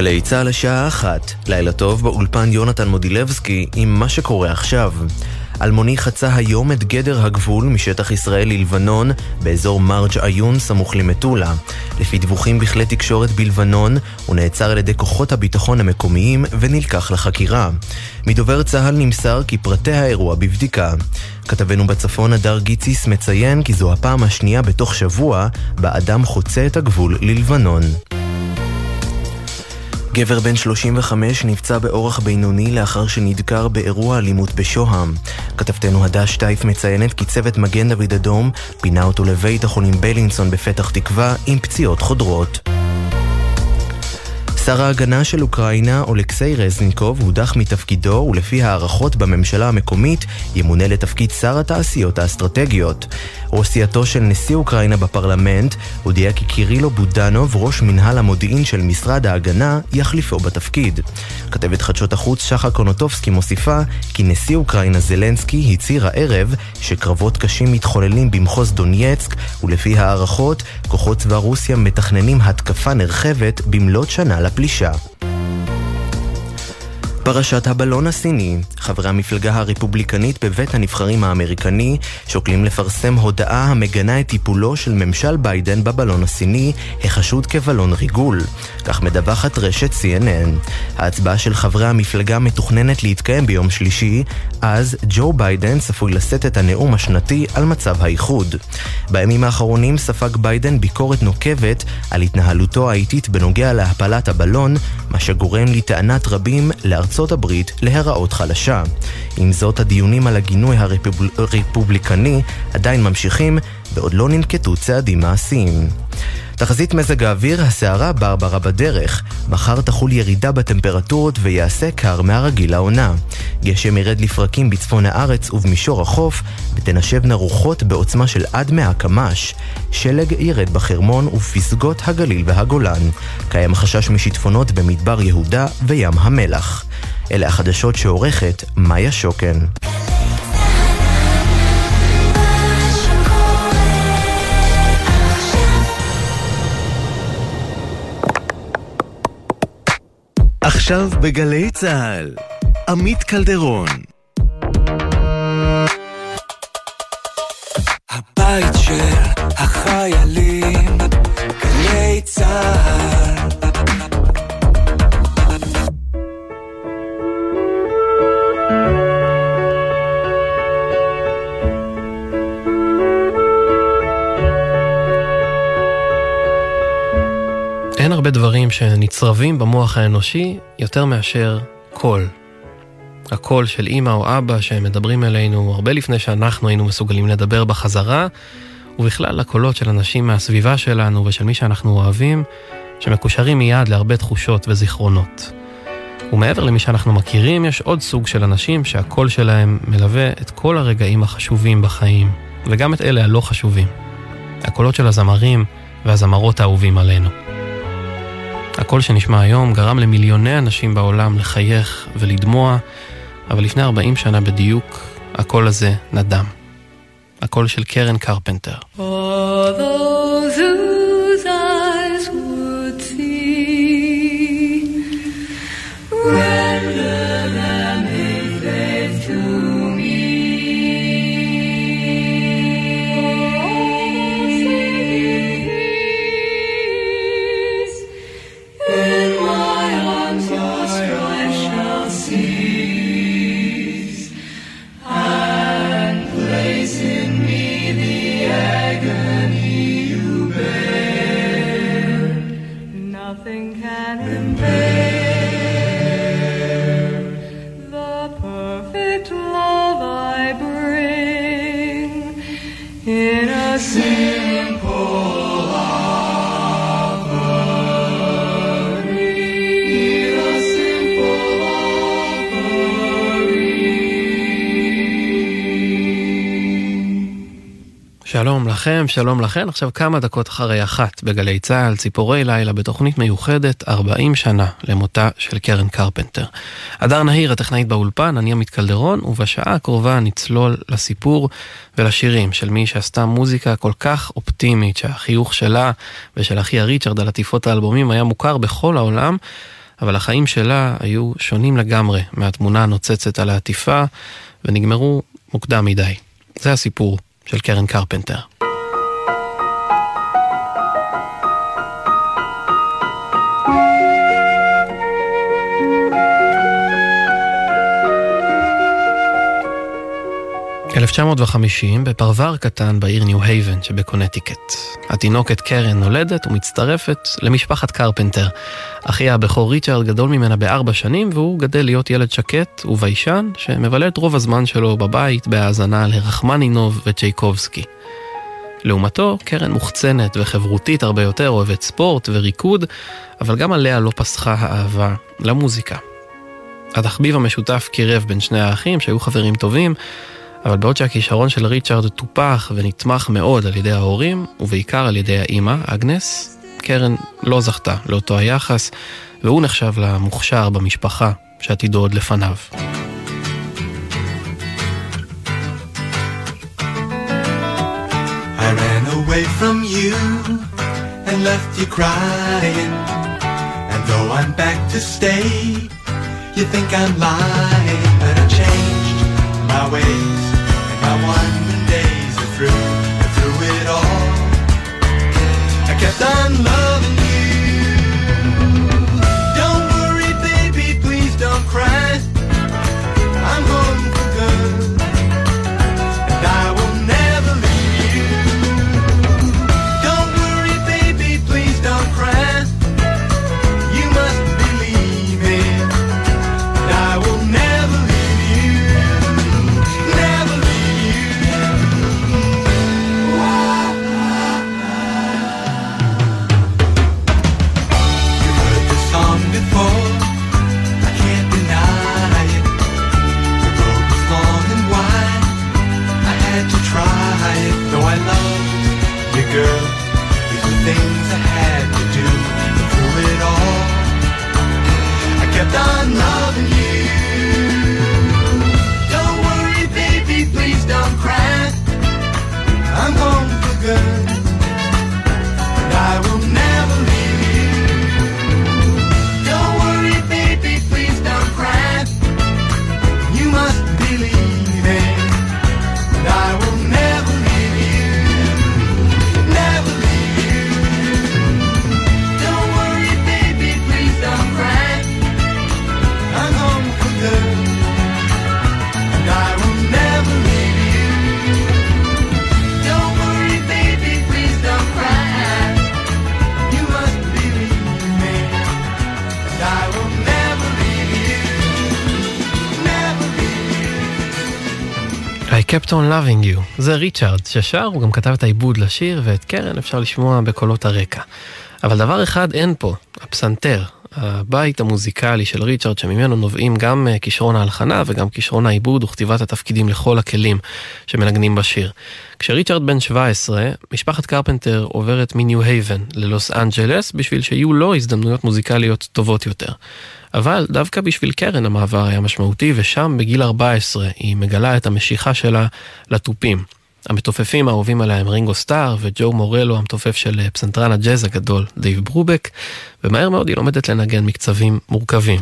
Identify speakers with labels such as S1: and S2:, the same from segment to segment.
S1: גלי צה"ל השעה אחת, לילה טוב באולפן יונתן מודילבסקי עם מה שקורה עכשיו. אלמוני חצה היום את גדר הגבול משטח ישראל ללבנון באזור מרג' עיון סמוך למטולה. לפי דיווחים בכלי תקשורת בלבנון, הוא נעצר על ידי כוחות הביטחון המקומיים ונלקח לחקירה. מדובר צה"ל נמסר כי פרטי האירוע בבדיקה. כתבנו בצפון הדר גיציס מציין כי זו הפעם השנייה בתוך שבוע בה אדם חוצה את הגבול ללבנון. גבר בן 35 נפצע באורח בינוני לאחר שנדקר באירוע אלימות בשוהם. כתבתנו הדש טייף מציינת כי צוות מגן דוד אדום פינה אותו לבית החולים בלינסון בפתח תקווה עם פציעות חודרות. שר ההגנה של אוקראינה, אולקסי רזניקוב, הודח מתפקידו ולפי הערכות בממשלה המקומית ימונה לתפקיד שר התעשיות האסטרטגיות. ראש סיעתו של נשיא אוקראינה בפרלמנט הודיע כי קירילו בודנוב, ראש מנהל המודיעין של משרד ההגנה, יחליפו בתפקיד. כתבת חדשות החוץ שחה קונוטובסקי מוסיפה כי נשיא אוקראינה זלנסקי הצהיר הערב שקרבות קשים מתחוללים במחוז דונייצק ולפי הערכות, כוחות צבא רוסיה מתכננים התקפה נרחבת במלאת שנה לפלישה. פרשת הבלון הסיני, חברי המפלגה הרפובליקנית בבית הנבחרים האמריקני שוקלים לפרסם הודעה המגנה את טיפולו של ממשל ביידן בבלון הסיני, החשוד כבלון ריגול. כך מדווחת רשת CNN. ההצבעה של חברי המפלגה מתוכננת להתקיים ביום שלישי, אז ג'ו ביידן צפוי לשאת את הנאום השנתי על מצב האיחוד. בימים האחרונים ספג ביידן ביקורת נוקבת על התנהלותו האיטית בנוגע להפלת הבלון, מה שגורם לטענת רבים לארצות ארצות הברית להיראות חלשה. עם זאת, הדיונים על הגינוי הרפובליקני עדיין ממשיכים, ועוד לא ננקטו צעדים מעשיים. תחזית מזג האוויר, הסערה ברברה בדרך. מחר תחול ירידה בטמפרטורות ויעשה קר מהרגיל לעונה. גשם ירד לפרקים בצפון הארץ ובמישור החוף, ותנשבנה רוחות בעוצמה של עד 100 קמ"ש. שלג ירד בחרמון ובפסגות הגליל והגולן. קיים חשש משיטפונות במדבר יהודה וים המלח. אלה החדשות שעורכת מאיה שוקן.
S2: עכשיו בגלי צה"ל, עמית קלדרון. הבית של החיילים, גלי צה"ל
S3: הרבה דברים שנצרבים במוח האנושי יותר מאשר קול. הקול של אימא או אבא שמדברים אלינו הרבה לפני שאנחנו היינו מסוגלים לדבר בחזרה, ובכלל הקולות של אנשים מהסביבה שלנו ושל מי שאנחנו אוהבים, שמקושרים מיד להרבה תחושות וזיכרונות. ומעבר למי שאנחנו מכירים, יש עוד סוג של אנשים שהקול שלהם מלווה את כל הרגעים החשובים בחיים, וגם את אלה הלא חשובים. הקולות של הזמרים והזמרות האהובים עלינו. הקול שנשמע היום גרם למיליוני אנשים בעולם לחייך ולדמוע, אבל לפני 40 שנה בדיוק, הקול הזה נדם. הקול של קרן קרפנטר. שלום לכם, שלום לכן, עכשיו כמה דקות אחרי אחת בגלי צה"ל, ציפורי לילה בתוכנית מיוחדת 40 שנה למותה של קרן קרפנטר. הדר נהיר, הטכנאית באולפן, אני עמית קלדרון, ובשעה הקרובה נצלול לסיפור ולשירים של מי שעשתה מוזיקה כל כך אופטימית, שהחיוך שלה ושל אחיה ריצ'רד על עטיפות האלבומים היה מוכר בכל העולם. אבל החיים שלה היו שונים לגמרי מהתמונה הנוצצת על העטיפה, ונגמרו מוקדם מדי. זה הסיפור של קרן קרפנטר. 1950, בפרבר קטן בעיר ניו הייבן שבקונטיקט. התינוקת קרן נולדת ומצטרפת למשפחת קרפנטר. אחיה הבכור ריצ'רד גדול ממנה בארבע שנים, והוא גדל להיות ילד שקט וביישן, שמבלה את רוב הזמן שלו בבית בהאזנה לרחמנינוב וצ'ייקובסקי. לעומתו, קרן מוחצנת וחברותית הרבה יותר, אוהבת ספורט וריקוד, אבל גם עליה לא פסחה האהבה למוזיקה. התחביב המשותף קירב בין שני האחים, שהיו חברים טובים, אבל בעוד שהכישרון של ריצ'רד טופח ונתמך מאוד על ידי ההורים, ובעיקר על ידי האימא, אגנס, קרן לא זכתה לאותו היחס, והוא נחשב למוכשר במשפחה שעתידו עוד לפניו. I ran away from you and left you crying. And though I'm back to stay, you think I'm lying, but I changed my ways. Winding days are through, and through it all, I kept on loving kept on loving you. זה ריצ'רד ששר, הוא גם כתב את העיבוד לשיר, ואת קרן אפשר לשמוע בקולות הרקע. אבל דבר אחד אין פה, הפסנתר. הבית המוזיקלי של ריצ'רד, שממנו נובעים גם אה, כישרון ההלחנה וגם כישרון העיבוד וכתיבת התפקידים לכל הכלים שמנגנים בשיר. כשריצ'רד בן 17, משפחת קרפנטר עוברת מניו הייבן ללוס אנג'לס בשביל שיהיו לו הזדמנויות מוזיקליות טובות יותר. אבל דווקא בשביל קרן המעבר היה משמעותי, ושם בגיל 14 היא מגלה את המשיכה שלה לתופים. המתופפים האהובים עליה הם רינגו סטאר וג'ו מורלו המתופף של אה, פסנתרן הג'אז הגדול דייב ברובק, ומהר מאוד היא לומדת לנגן מקצבים מורכבים.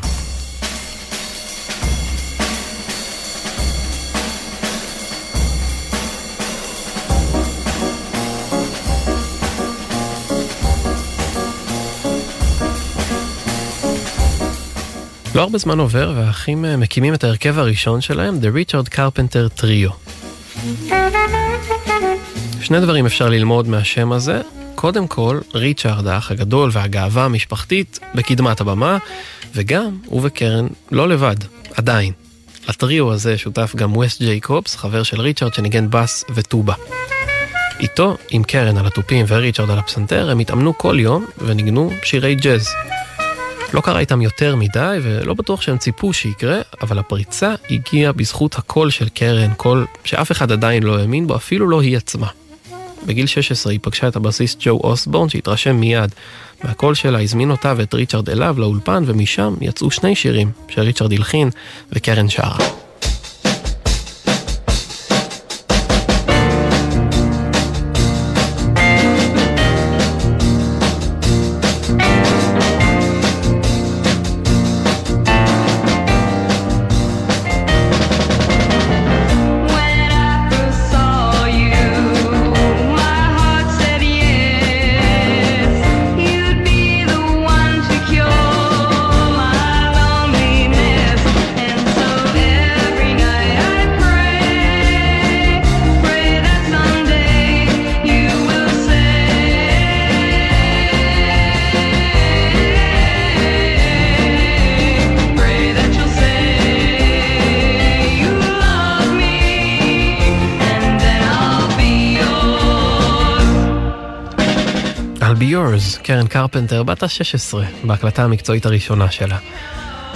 S3: לא הרבה זמן עובר והאחים אה, מקימים את ההרכב הראשון שלהם, The Richard Carpenter Trio. שני דברים אפשר ללמוד מהשם הזה. קודם כל, ריצ'רד, האח הגדול והגאווה המשפחתית, בקדמת הבמה, וגם, הוא וקרן לא לבד, עדיין. לטריו הזה שותף גם ווס ג'ייקובס, חבר של ריצ'רד שניגן בס וטובה. איתו, עם קרן על התופים וריצ'רד על הפסנתר, הם התאמנו כל יום וניגנו שירי ג'אז. לא קרה איתם יותר מדי, ולא בטוח שהם ציפו שיקרה, אבל הפריצה הגיעה בזכות הקול של קרן, קול שאף אחד עדיין לא האמין בו, אפילו לא היא עצמה. בגיל 16 היא פגשה את הבסיסט ג'ו אוסבורן, שהתרשם מיד מהקול שלה, הזמין אותה ואת ריצ'רד אליו לאולפן, ומשם יצאו שני שירים שריצ'רד הלחין וקרן שרה.
S4: קרן קרפנטר, בת ה-16, בהקלטה המקצועית הראשונה שלה.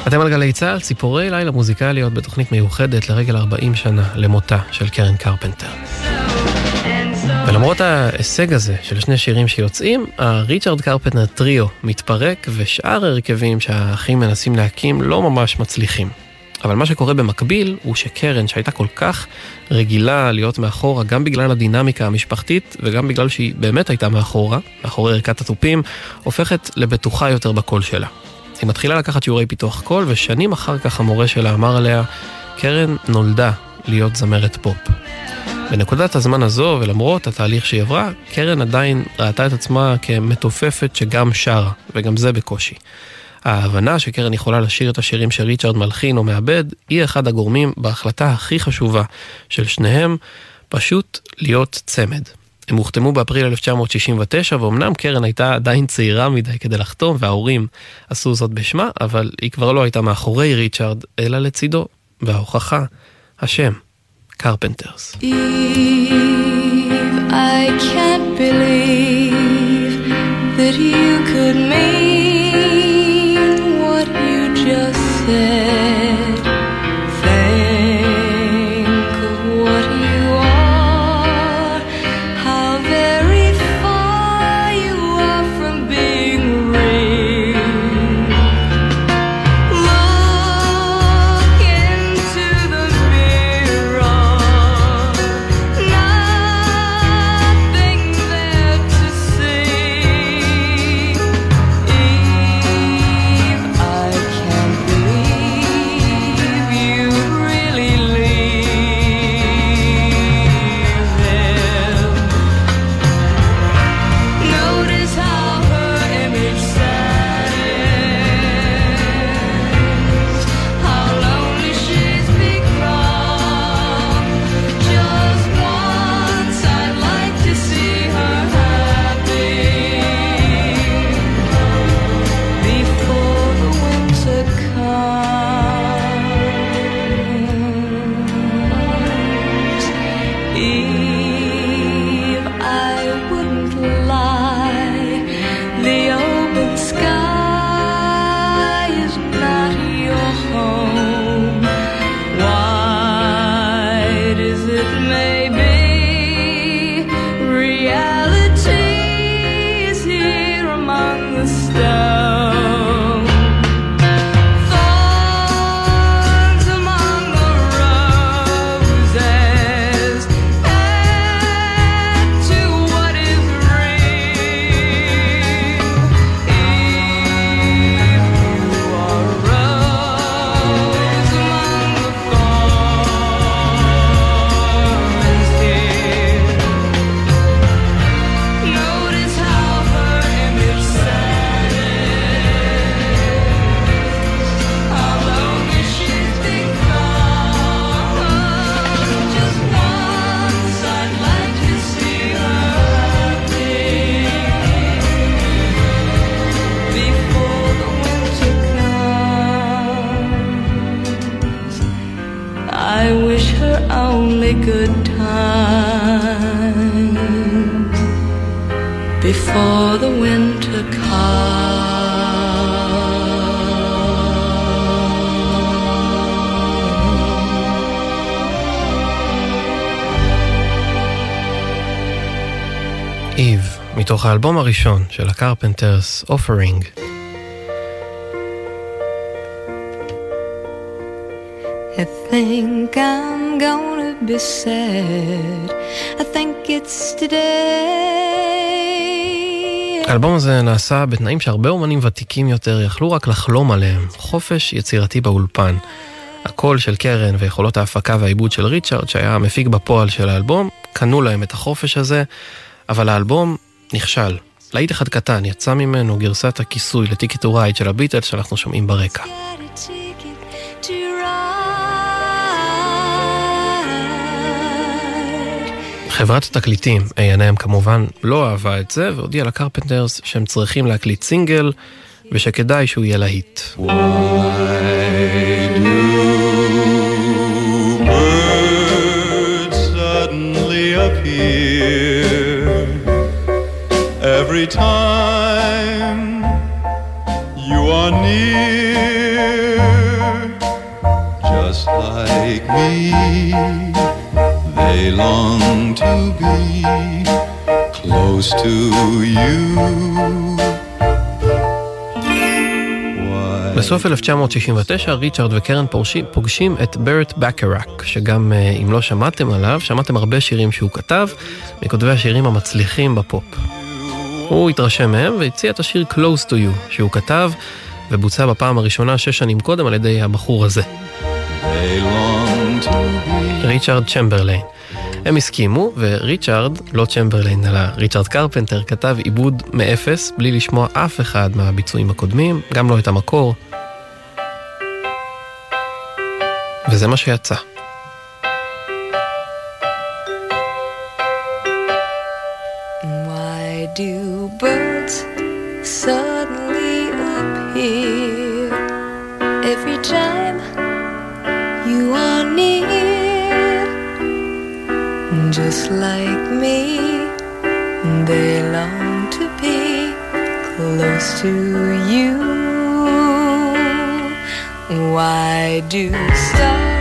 S4: אתם על גלי צה"ל, ציפורי לילה מוזיקליות בתוכנית מיוחדת לרגל 40 שנה למותה של קרן קרפנטר. ולמרות ההישג הזה של שני שירים שיוצאים, הריצ'רד קרפנטר טריו מתפרק ושאר ההרכבים שהאחים מנסים להקים לא ממש מצליחים. אבל מה שקורה במקביל הוא שקרן שהייתה כל כך רגילה להיות מאחורה גם בגלל הדינמיקה המשפחתית וגם בגלל שהיא באמת הייתה מאחורה, מאחורי ערכת התופים, הופכת לבטוחה יותר בקול שלה. היא מתחילה לקחת שיעורי פיתוח קול ושנים אחר כך המורה שלה אמר עליה, קרן נולדה להיות זמרת פופ. בנקודת הזמן הזו, ולמרות התהליך שהיא עברה, קרן עדיין ראתה את עצמה כמתופפת שגם שרה, וגם זה בקושי. ההבנה שקרן יכולה לשיר את השירים שריצ'רד מלחין או מעבד, היא אחד הגורמים בהחלטה הכי חשובה של שניהם, פשוט להיות צמד. הם הוחתמו באפריל 1969, ואומנם קרן הייתה עדיין צעירה מדי כדי לחתום, וההורים עשו זאת בשמה, אבל היא כבר לא הייתה מאחורי ריצ'רד, אלא לצידו. וההוכחה, השם, קרפנטרס. I can't believe that you could mean מתוך האלבום הראשון של הקרפנטרס, Offering. I think I'm gonna be sad. I think it's today. האלבום הזה נעשה בתנאים שהרבה אומנים ותיקים יותר יכלו רק לחלום עליהם, חופש יצירתי באולפן. הקול של קרן ויכולות ההפקה והעיבוד של ריצ'רד, שהיה המפיק בפועל של האלבום, קנו להם את החופש הזה, אבל האלבום נכשל. להיט אחד קטן, יצא ממנו גרסת הכיסוי ל Ticket to Ride של הביטלס שאנחנו שומעים ברקע. חברת התקליטים, A&M כמובן, לא אהבה את זה והודיעה לקרפנטרס שהם צריכים להקליט סינגל ושכדאי שהוא יהיה להיט. Why do every time you are near.
S5: Just like me, they long to be close to you.
S4: בסוף 1969 ריצ'ארד וקרן פורשים, פוגשים את ברט בקראק, שגם אה, אם לא שמעתם עליו, שמעתם הרבה שירים שהוא כתב, מכותבי השירים המצליחים בפופ. הוא התרשם מהם והציע את השיר Close to You, שהוא כתב ובוצע בפעם הראשונה שש שנים קודם על ידי הבחור הזה. ריצ'רד צ'מברליין. הם הסכימו, וריצ'רד, לא צ'מברליין, אלא ריצ'רד קרפנטר, כתב עיבוד מאפס, בלי לשמוע אף אחד מהביצועים הקודמים, גם לא את המקור. וזה מה שיצא. Suddenly appear every time you are near? Just like me, they long to be close to you. Why do stars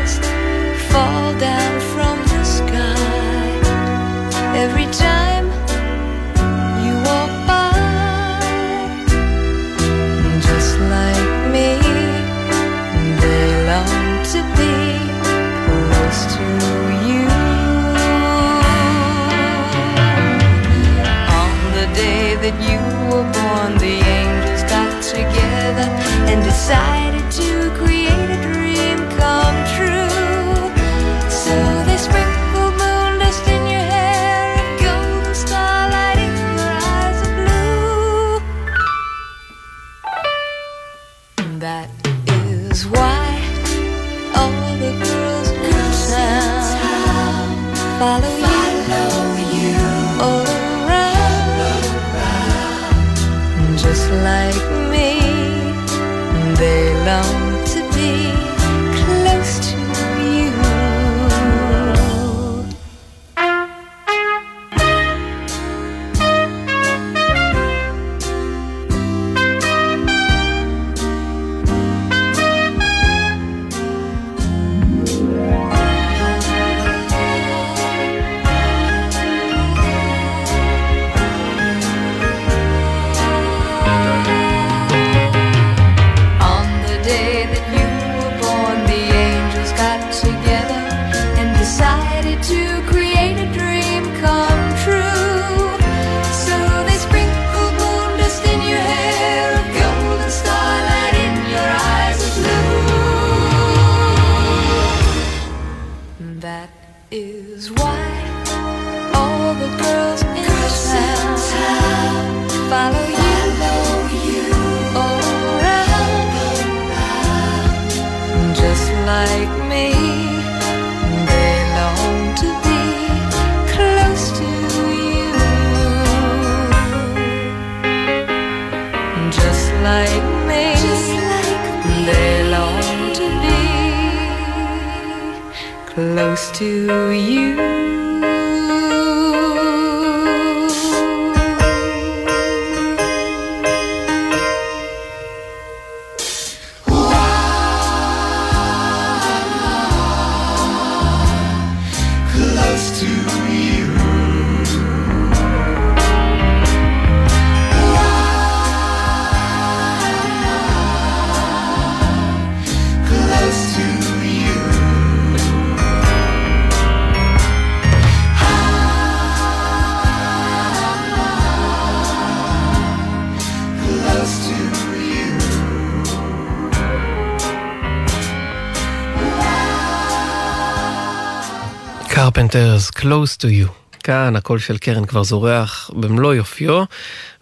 S4: Carpenters, Close to You. כאן הקול של קרן כבר זורח במלוא יופיו,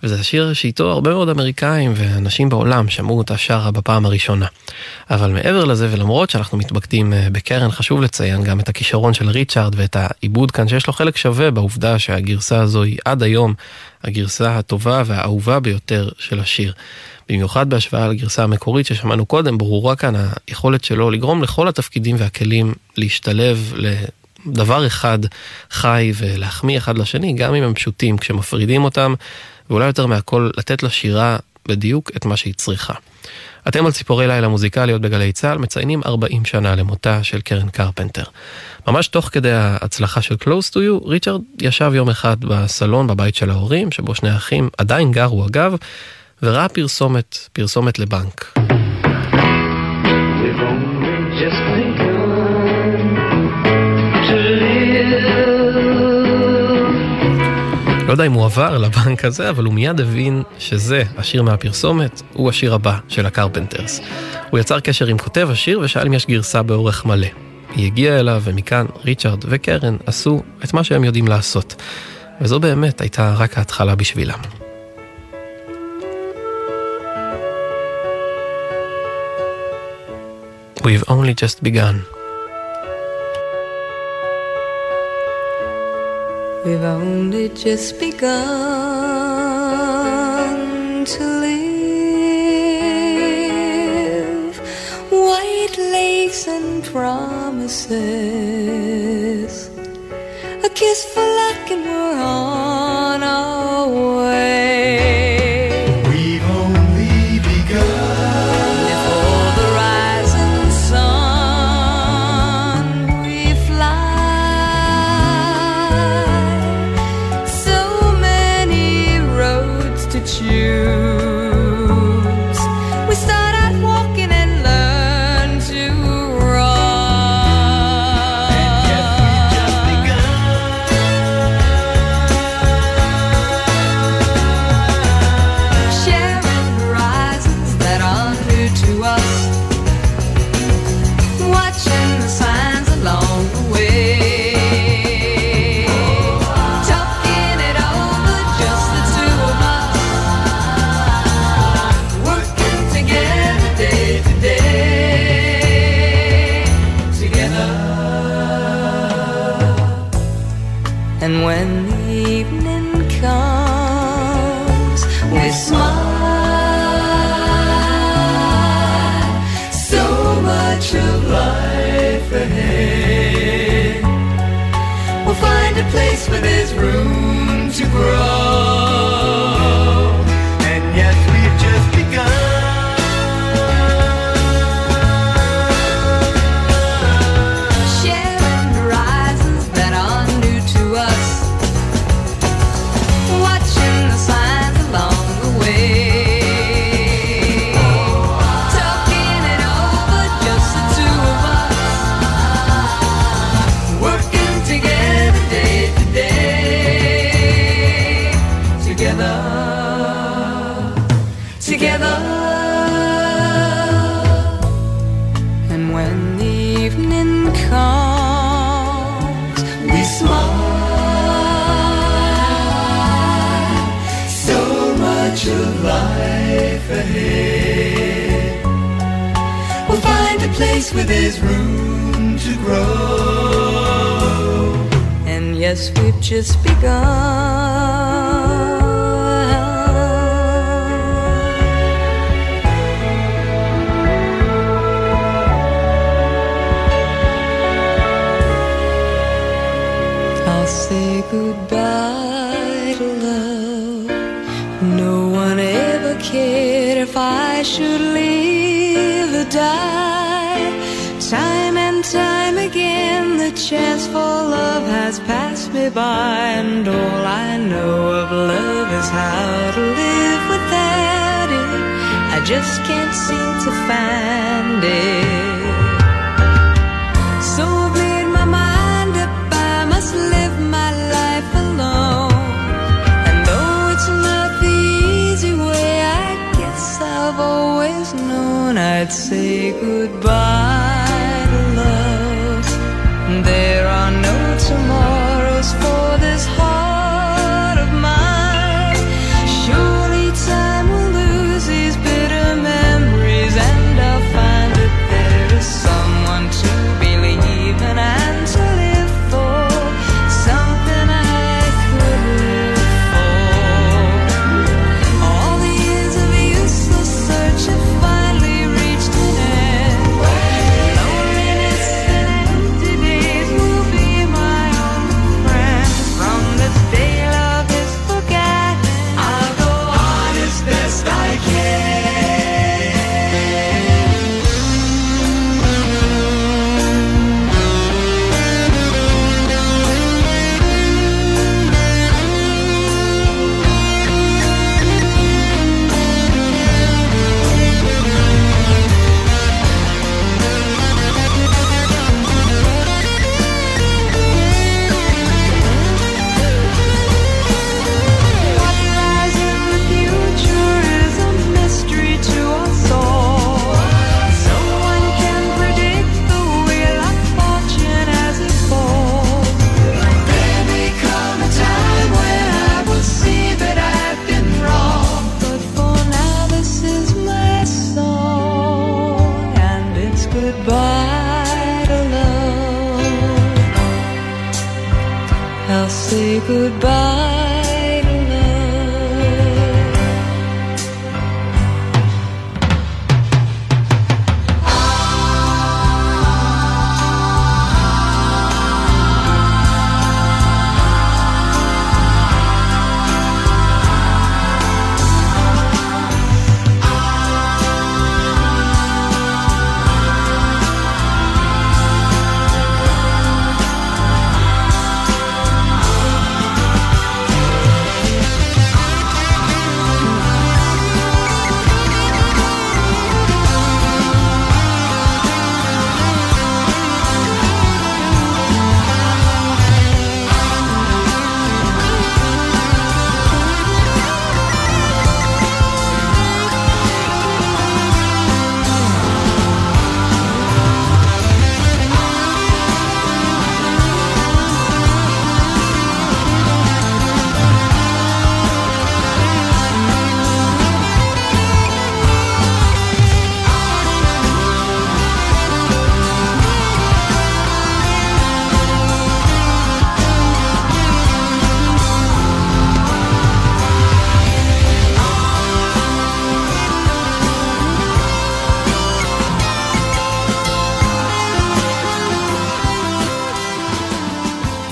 S4: וזה השיר שאיתו הרבה מאוד אמריקאים ואנשים בעולם שמעו אותה שרה בפעם הראשונה. אבל מעבר לזה, ולמרות שאנחנו מתמקדים אה, בקרן, חשוב לציין גם את הכישרון של ריצ'ארד ואת העיבוד כאן, שיש לו חלק שווה בעובדה שהגרסה הזו היא עד היום הגרסה הטובה והאהובה ביותר של השיר. במיוחד בהשוואה לגרסה המקורית ששמענו קודם, ברורה כאן היכולת שלו לגרום לכל התפקידים והכלים להשתלב לדבר אחד חי ולהחמיא אחד לשני, גם אם הם פשוטים כשמפרידים אותם, ואולי יותר מהכל לתת לשירה
S3: בדיוק את מה שהיא צריכה. אתם על ציפורי לילה מוזיקליות בגלי צה"ל מציינים 40 שנה למותה של קרן קרפנטר. ממש תוך כדי ההצלחה של Close to You, ריצ'רד ישב יום אחד בסלון בבית של ההורים, שבו שני האחים עדיין גרו אגב, וראה פרסומת, פרסומת לבנק. לא יודע אם הוא עבר לבנק הזה, אבל הוא מיד הבין שזה השיר מהפרסומת, הוא השיר הבא של הקרפנטרס. הוא יצר קשר עם כותב השיר ושאל אם יש גרסה באורך מלא. היא הגיעה אליו, ומכאן ריצ'רד וקרן עשו את מה שהם יודעים לעשות. וזו באמת הייתה רק ההתחלה בשבילם. We've only just begun.
S4: We've only just begun to live. White lakes and promises. A kiss for luck and we're on our way. Say goodbye to love. No one ever cared if I should live or die. Time and time again, the chance for love has passed me by, and all I know of love is how to live without it. I just can't seem to find it. So I've made my mind up, I must live my life alone. And though it's not the easy way, I guess I've always known I'd say goodbye this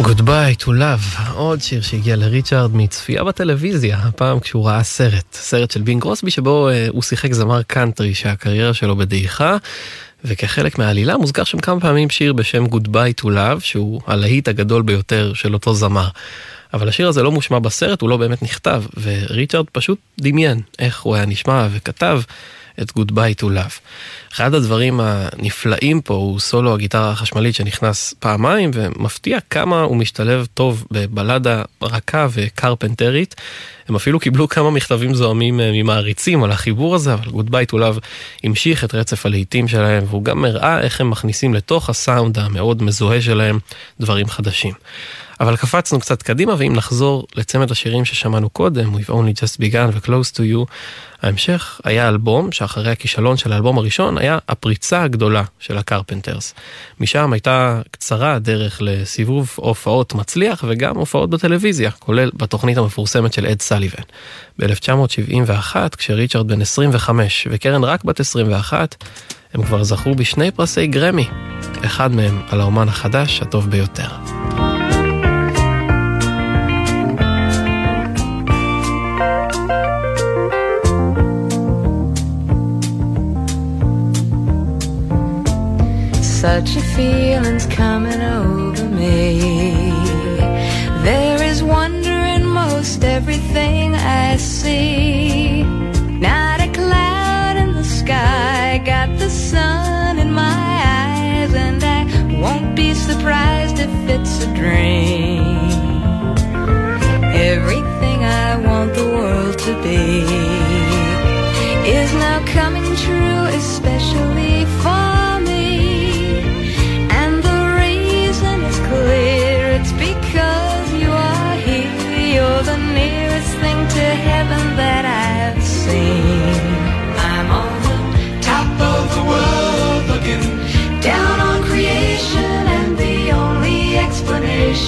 S4: Goodbye to Love,
S3: עוד שיר שהגיע לריצ'ארד מצפייה בטלוויזיה, הפעם כשהוא ראה סרט, סרט של בין קרוסבי שבו uh, הוא שיחק זמר קאנטרי שהקריירה שלו בדעיכה, וכחלק מהעלילה מוזכר שם כמה פעמים שיר בשם Goodbye to Love, שהוא הלהיט הגדול ביותר של אותו זמר. אבל השיר הזה לא מושמע בסרט, הוא לא באמת נכתב, וריצ'ארד פשוט דמיין איך הוא היה נשמע וכתב את Goodbye to Love. אחד הדברים הנפלאים פה הוא סולו הגיטרה החשמלית שנכנס פעמיים ומפתיע כמה הוא משתלב טוב בבלדה רכה וקרפנטרית. הם אפילו קיבלו כמה מכתבים זוהמים אה, ממעריצים על החיבור הזה, אבל Goodbye to Love המשיך את רצף הלהיטים שלהם והוא גם הראה איך הם מכניסים לתוך הסאונד המאוד מזוהה שלהם דברים חדשים. אבל קפצנו קצת קדימה, ואם נחזור לצמד השירים ששמענו קודם, We've Only Just Begun ו-Close to You, ההמשך היה אלבום שאחרי הכישלון של האלבום הראשון היה הפריצה הגדולה של הקרפנטרס. משם הייתה קצרה הדרך לסיבוב הופעות מצליח וגם הופעות בטלוויזיה, כולל בתוכנית המפורסמת של אד סליבן. ב-1971, כשריצ'רד בן 25 וקרן רק בת 21, הם כבר זכו בשני פרסי גרמי, אחד מהם על האומן החדש הטוב ביותר.
S4: Such a feeling's coming over me. There is wonder in most everything I see. Not a cloud in the sky, got the sun in my eyes, and I won't be surprised if it's a dream. Everything I want the world to be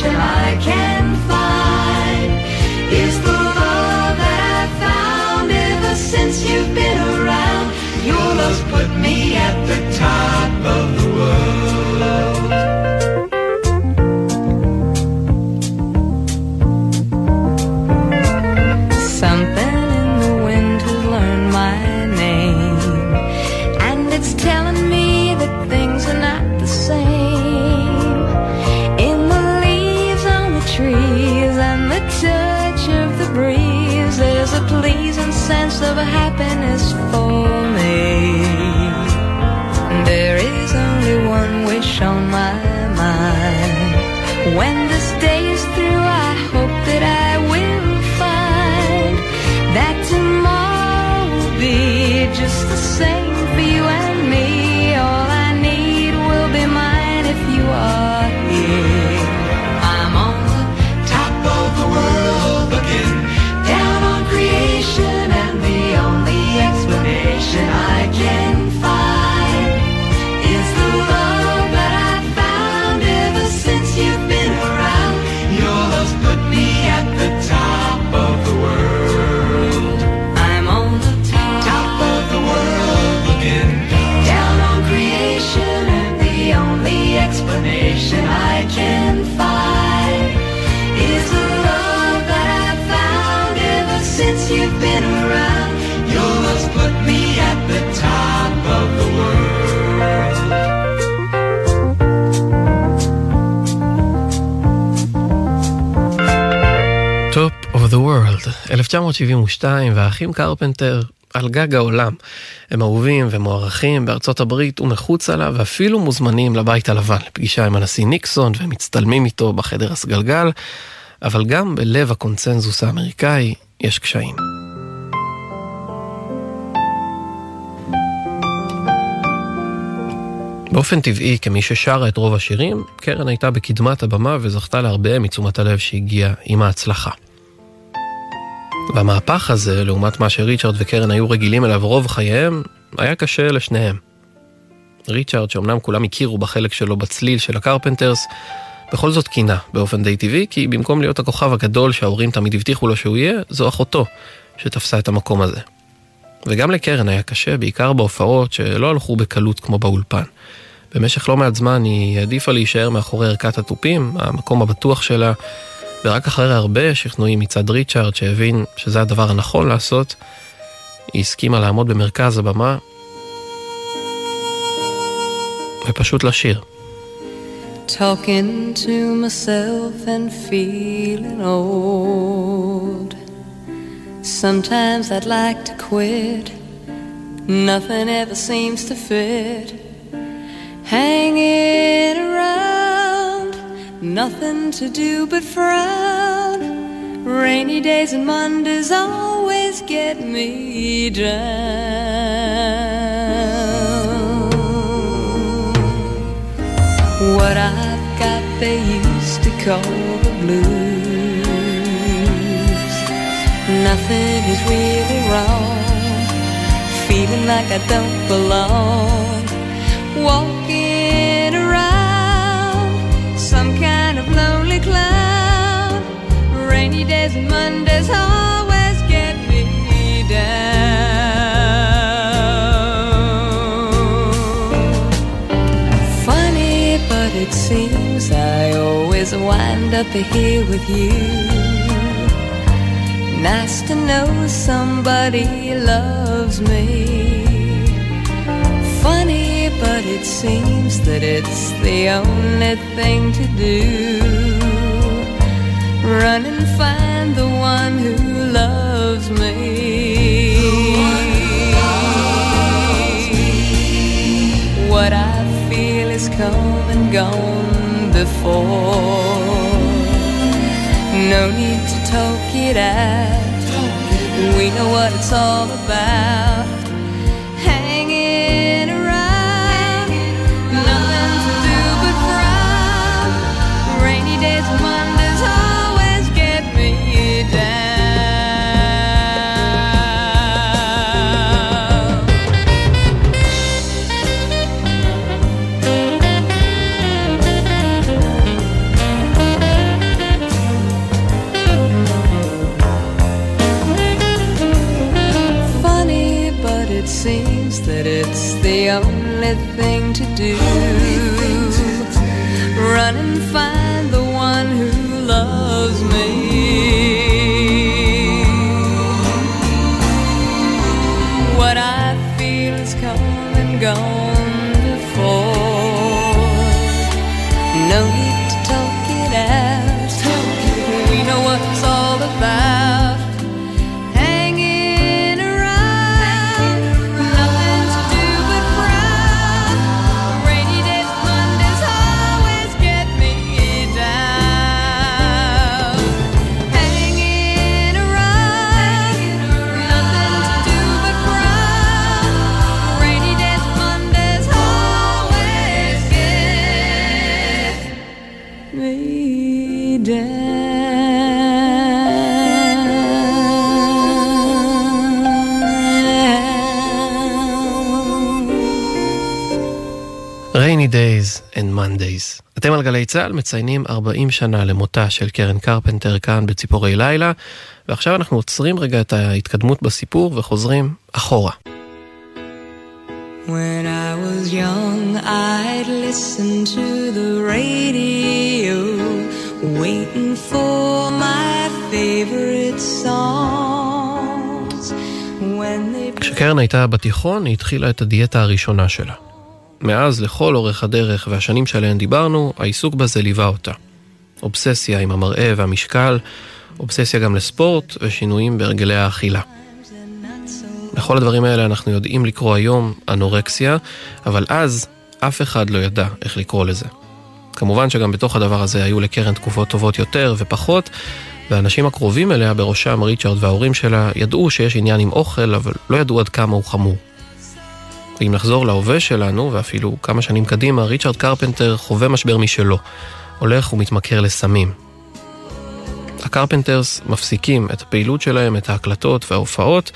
S4: I can at the
S3: 1972, והאחים קרפנטר על גג העולם. הם אהובים ומוערכים בארצות הברית ומחוצה לה, ואפילו מוזמנים לבית הלבן לפגישה עם הנשיא ניקסון, והם מצטלמים איתו בחדר הסגלגל, אבל גם בלב הקונצנזוס האמריקאי יש קשיים. באופן טבעי, כמי ששרה את רוב השירים, קרן הייתה בקדמת הבמה וזכתה להרבה מתשומת הלב שהגיעה עם ההצלחה. והמהפך הזה, לעומת מה שריצ'רד וקרן היו רגילים אליו רוב חייהם, היה קשה לשניהם. ריצ'רד, שאומנם כולם הכירו בחלק שלו בצליל של הקרפנטרס, בכל זאת קינה באופן די טבעי, כי במקום להיות הכוכב הגדול שההורים תמיד הבטיחו לו שהוא יהיה, זו אחותו שתפסה את המקום הזה. וגם לקרן היה קשה, בעיקר בהופעות שלא הלכו בקלות כמו באולפן. במשך לא מעט זמן היא העדיפה להישאר מאחורי ערכת התופים, המקום הבטוח שלה, ורק אחרי הרבה שכנועים מצד ריצ'ארד שהבין שזה הדבר הנכון לעשות, היא הסכימה לעמוד במרכז הבמה ופשוט לשיר.
S4: Talking to myself and feeling old. Sometimes I'd like to quit. Nothing ever seems to fit. Hanging nothing to do but frown. Rainy days and Mondays always get me down. What I've got they used to call the blues. Nothing is really wrong. Feeling like I don't belong. Walking Rainy days and Mondays always get me down. Funny, but it seems I always wind up here with you. Nice to know somebody loves me. Funny, but it seems that it's the only thing to do. Run and find the one who loves me. What I feel is come and gone before. No need to talk it out. We know what it's all about. Seems that it's the only thing to do. Run and find
S3: אתם על גלי צה"ל מציינים 40 שנה למותה של קרן קרפנטר כאן בציפורי לילה, ועכשיו אנחנו עוצרים רגע את ההתקדמות בסיפור וחוזרים אחורה.
S4: When I was young, I'd listen to the radio, waiting for my favorite songs.
S3: כשקרן הייתה בתיכון, היא התחילה את הדיאטה הראשונה שלה. מאז, לכל אורך הדרך והשנים שעליהן דיברנו, העיסוק בזה ליווה אותה. אובססיה עם המראה והמשקל, אובססיה גם לספורט ושינויים בהרגלי האכילה. לכל הדברים האלה אנחנו יודעים לקרוא היום אנורקסיה, אבל אז אף אחד לא ידע איך לקרוא לזה. כמובן שגם בתוך הדבר הזה היו לקרן תקופות טובות יותר ופחות, והאנשים הקרובים אליה, בראשם ריצ'רד וההורים שלה, ידעו שיש עניין עם אוכל, אבל לא ידעו עד כמה הוא חמור. ואם נחזור להווה שלנו, ואפילו כמה שנים קדימה, ריצ'רד קרפנטר חווה משבר משלו. הולך ומתמכר לסמים. הקרפנטרס מפסיקים את הפעילות שלהם, את ההקלטות וההופעות,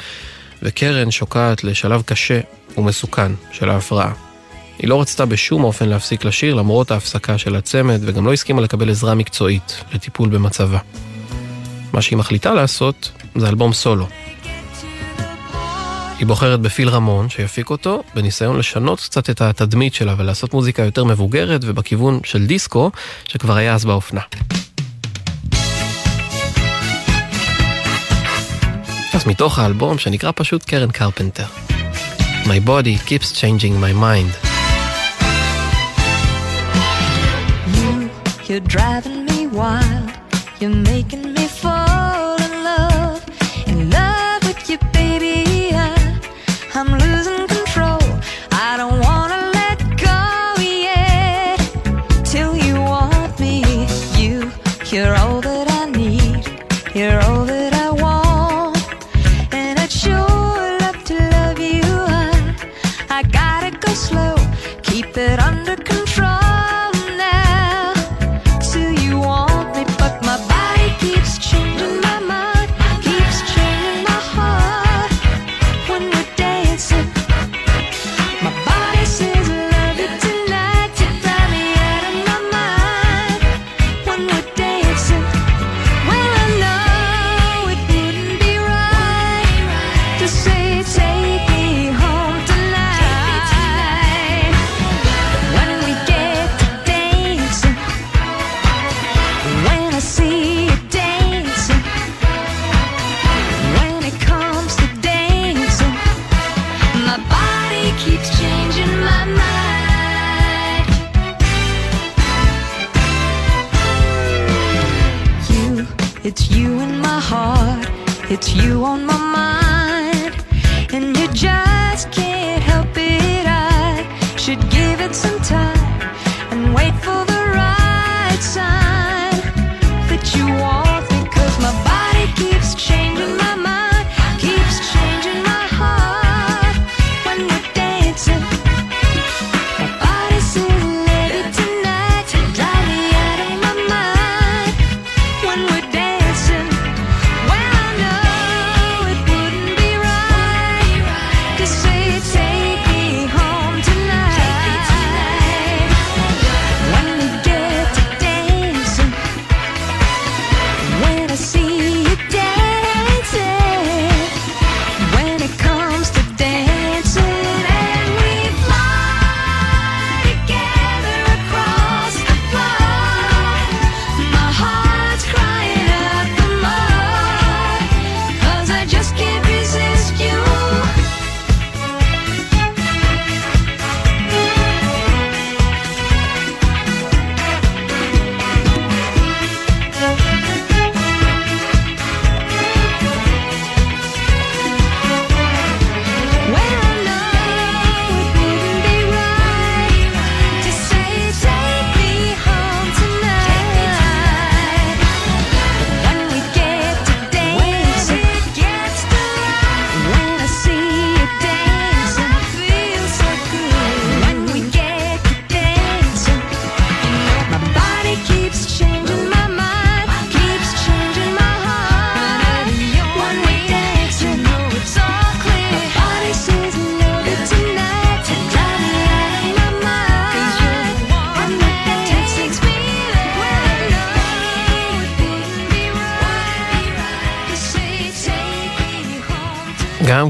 S3: וקרן שוקעת לשלב קשה ומסוכן של ההפרעה. היא לא רצתה בשום אופן להפסיק לשיר למרות ההפסקה של הצמד, וגם לא הסכימה לקבל עזרה מקצועית לטיפול במצבה. מה שהיא מחליטה לעשות זה אלבום סולו. היא בוחרת בפיל רמון שיפיק אותו, בניסיון לשנות קצת את התדמית שלה ולעשות מוזיקה יותר מבוגרת ובכיוון של דיסקו, שכבר היה אז באופנה. אז מתוך האלבום שנקרא פשוט קרן קרפנטר. My body keeps changing my mind.
S4: You, you're driving me wild. You're making me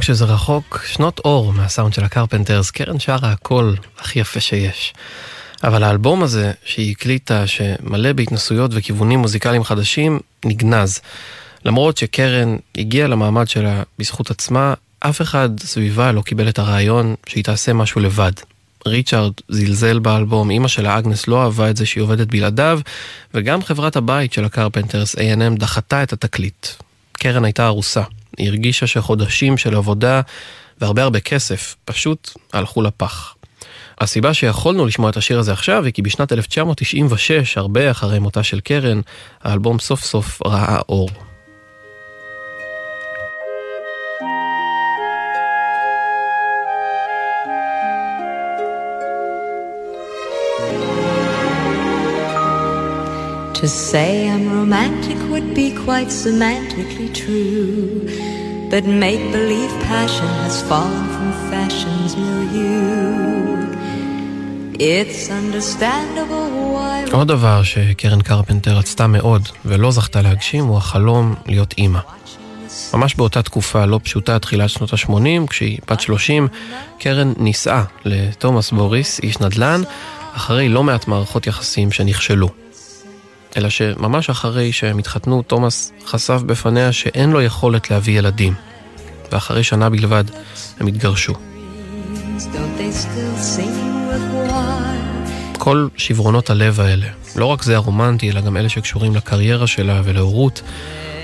S3: כשזה רחוק, שנות אור מהסאונד של הקרפנטרס, קרן שרה הכל הכי יפה שיש. אבל האלבום הזה שהיא הקליטה, שמלא בהתנסויות וכיוונים מוזיקליים חדשים, נגנז. למרות שקרן הגיעה למעמד שלה בזכות עצמה, אף אחד סביבה לא קיבל את הרעיון שהיא תעשה משהו לבד. ריצ'ארד זלזל באלבום, אימא שלה אגנס לא אהבה את זה שהיא עובדת בלעדיו, וגם חברת הבית של הקרפנטרס A&M דחתה את התקליט. קרן הייתה ארוסה, היא הרגישה שחודשים של עבודה והרבה הרבה כסף פשוט הלכו לפח. הסיבה שיכולנו לשמוע את השיר הזה עכשיו היא כי בשנת 1996, הרבה אחרי מותה של קרן, האלבום סוף סוף ראה אור.
S4: To say I'm romantic would be quite semantically true. But make believe passion has fallen from fashion's milieu. It's understandable why.
S3: עוד דבר שקרן קרפנטר רצתה מאוד ולא זכתה להגשים הוא החלום להיות אימא. ממש באותה תקופה לא פשוטה, תחילת שנות ה-80, כשהיא בת 30, קרן נישאה לתומאס בוריס, איש נדל"ן, אחרי לא מעט מערכות יחסים שנכשלו. אלא שממש אחרי שהם התחתנו, תומאס חשף בפניה שאין לו יכולת להביא ילדים. ואחרי שנה בלבד הם התגרשו. כל שברונות הלב האלה, לא רק זה הרומנטי, אלא גם אלה שקשורים לקריירה שלה ולהורות,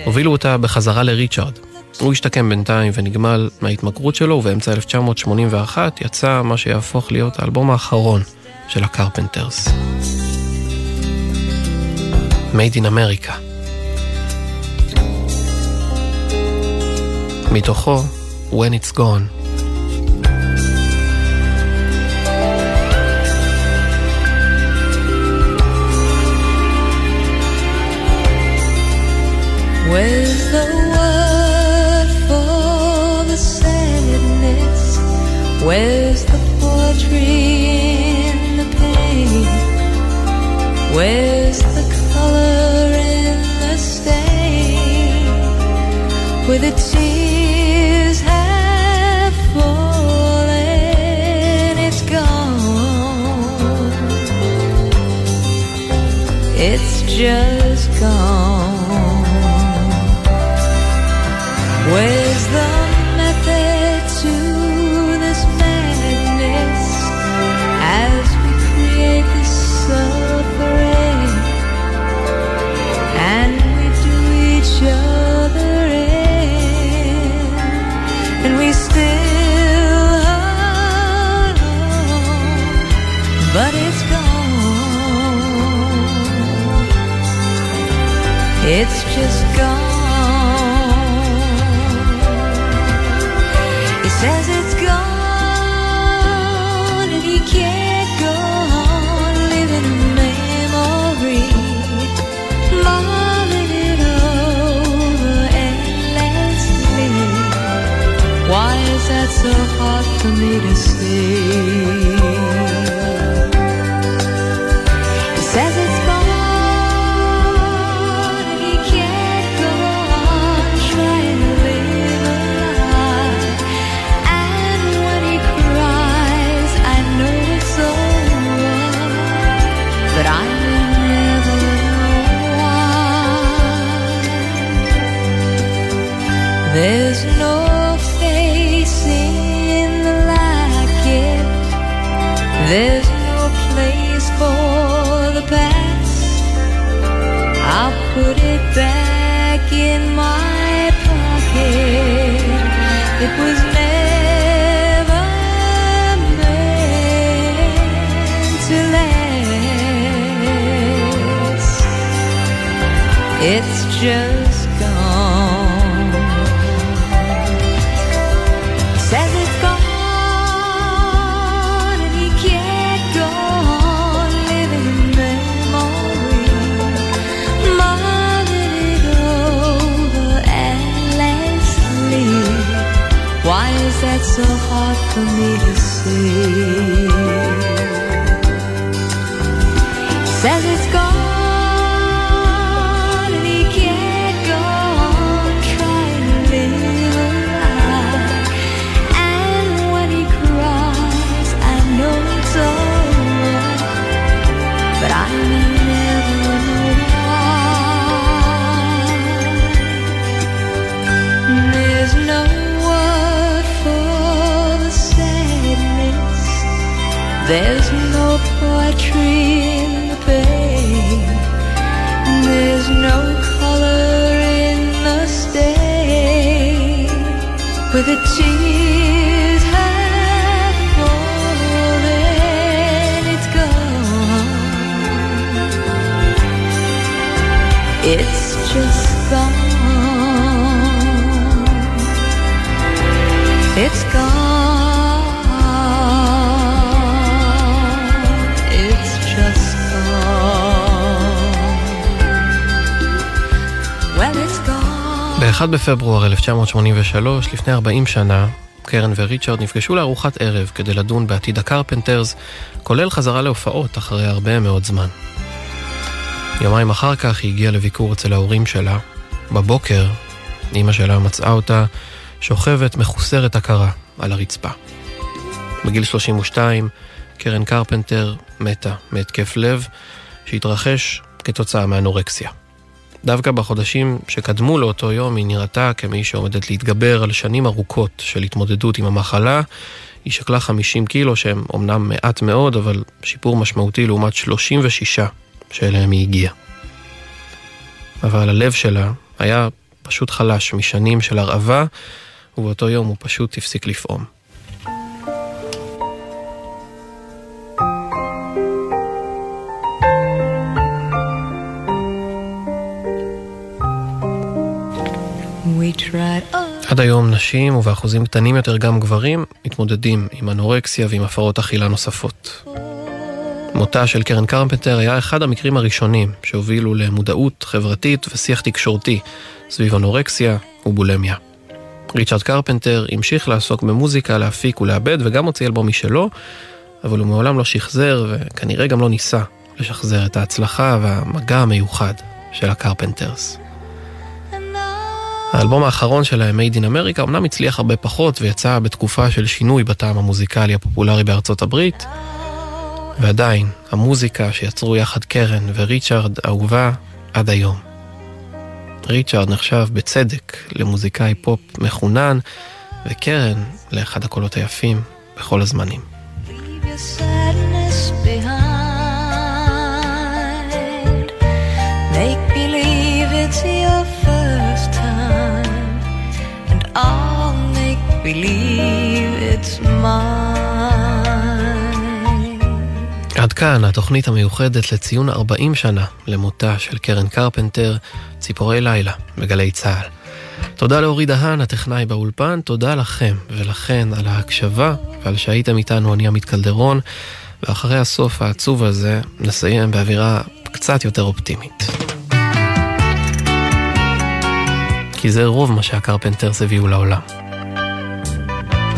S3: הובילו אותה בחזרה לריצ'ארד. הוא השתקם בינתיים ונגמל מההתמכרות שלו, ובאמצע 1981 יצא מה שיהפוך להיות האלבום האחרון של הקרפנטרס. Made in America. מתוכו When It's Gone.
S4: Where's the word for the sadness? Where's the poetry in the pain? Where's Where the tears have fallen, it's gone. It's just gone. Where's but it's gone. It's just gone. He says it's gone and he can't go on living in memory, mulling it over endlessly. Why is that so hard for me to see?
S3: בפברואר 1983, לפני 40 שנה, קרן וריצ'רד נפגשו לארוחת ערב כדי לדון בעתיד הקרפנטרס, כולל חזרה להופעות אחרי הרבה מאוד זמן. יומיים אחר כך היא הגיעה לביקור אצל ההורים שלה. בבוקר, אמא שלה מצאה אותה שוכבת מחוסרת הכרה על הרצפה. בגיל 32, קרן קרפנטר מתה מהתקף לב שהתרחש כתוצאה מאנורקסיה. דווקא בחודשים שקדמו לאותו יום היא נראתה כמי שעומדת להתגבר על שנים ארוכות של התמודדות עם המחלה. היא שקלה 50 קילו שהם אומנם מעט מאוד, אבל שיפור משמעותי לעומת 36 שאליהם היא הגיעה. אבל הלב שלה היה פשוט חלש משנים של הרעבה, ובאותו יום הוא פשוט הפסיק לפעום. עד היום נשים, ובאחוזים קטנים יותר גם גברים, מתמודדים עם אנורקסיה ועם הפרעות אכילה נוספות. מותה של קרן קרפנטר היה אחד המקרים הראשונים שהובילו למודעות חברתית ושיח תקשורתי סביב אנורקסיה ובולמיה. ריצ'רד קרפנטר המשיך לעסוק במוזיקה, להפיק ולעבד וגם הוציא אלבום משלו, אבל הוא מעולם לא שחזר וכנראה גם לא ניסה לשחזר את ההצלחה והמגע המיוחד של הקרפנטרס. האלבום האחרון שלהם, Made in America, אמנם הצליח הרבה פחות ויצא בתקופה של שינוי בטעם המוזיקלי הפופולרי בארצות הברית, ועדיין, המוזיקה שיצרו יחד קרן וריצ'רד אהובה עד היום. ריצ'רד נחשב בצדק למוזיקאי פופ מחונן, וקרן לאחד הקולות היפים בכל הזמנים.
S4: Make believe believe it's mine.
S3: עד כאן התוכנית המיוחדת לציון 40 שנה למותה של קרן קרפנטר, ציפורי לילה, בגלי צה"ל. תודה לאורי דהן, הטכנאי באולפן, תודה לכם ולכן על ההקשבה ועל שהייתם איתנו, אני עמית קלדרון, ואחרי הסוף העצוב הזה נסיים באווירה קצת יותר אופטימית. כי זה רוב מה שהקרפנטרס הביאו לעולם.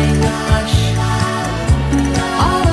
S4: my gosh. All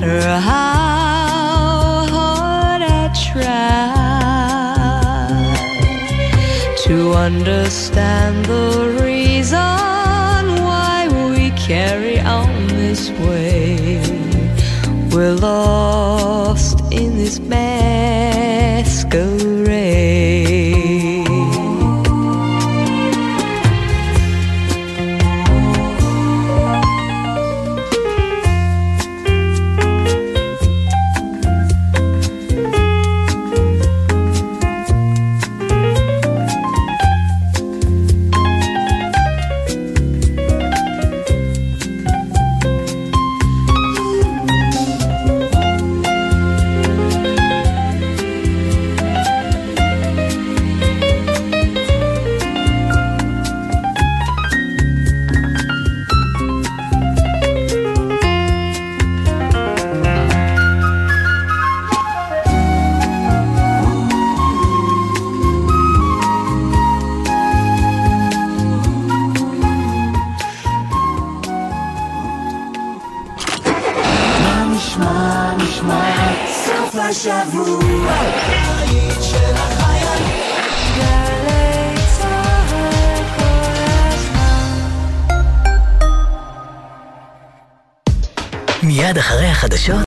S4: matter how hard I try to understand the reason why we carry on this way.
S6: We'll all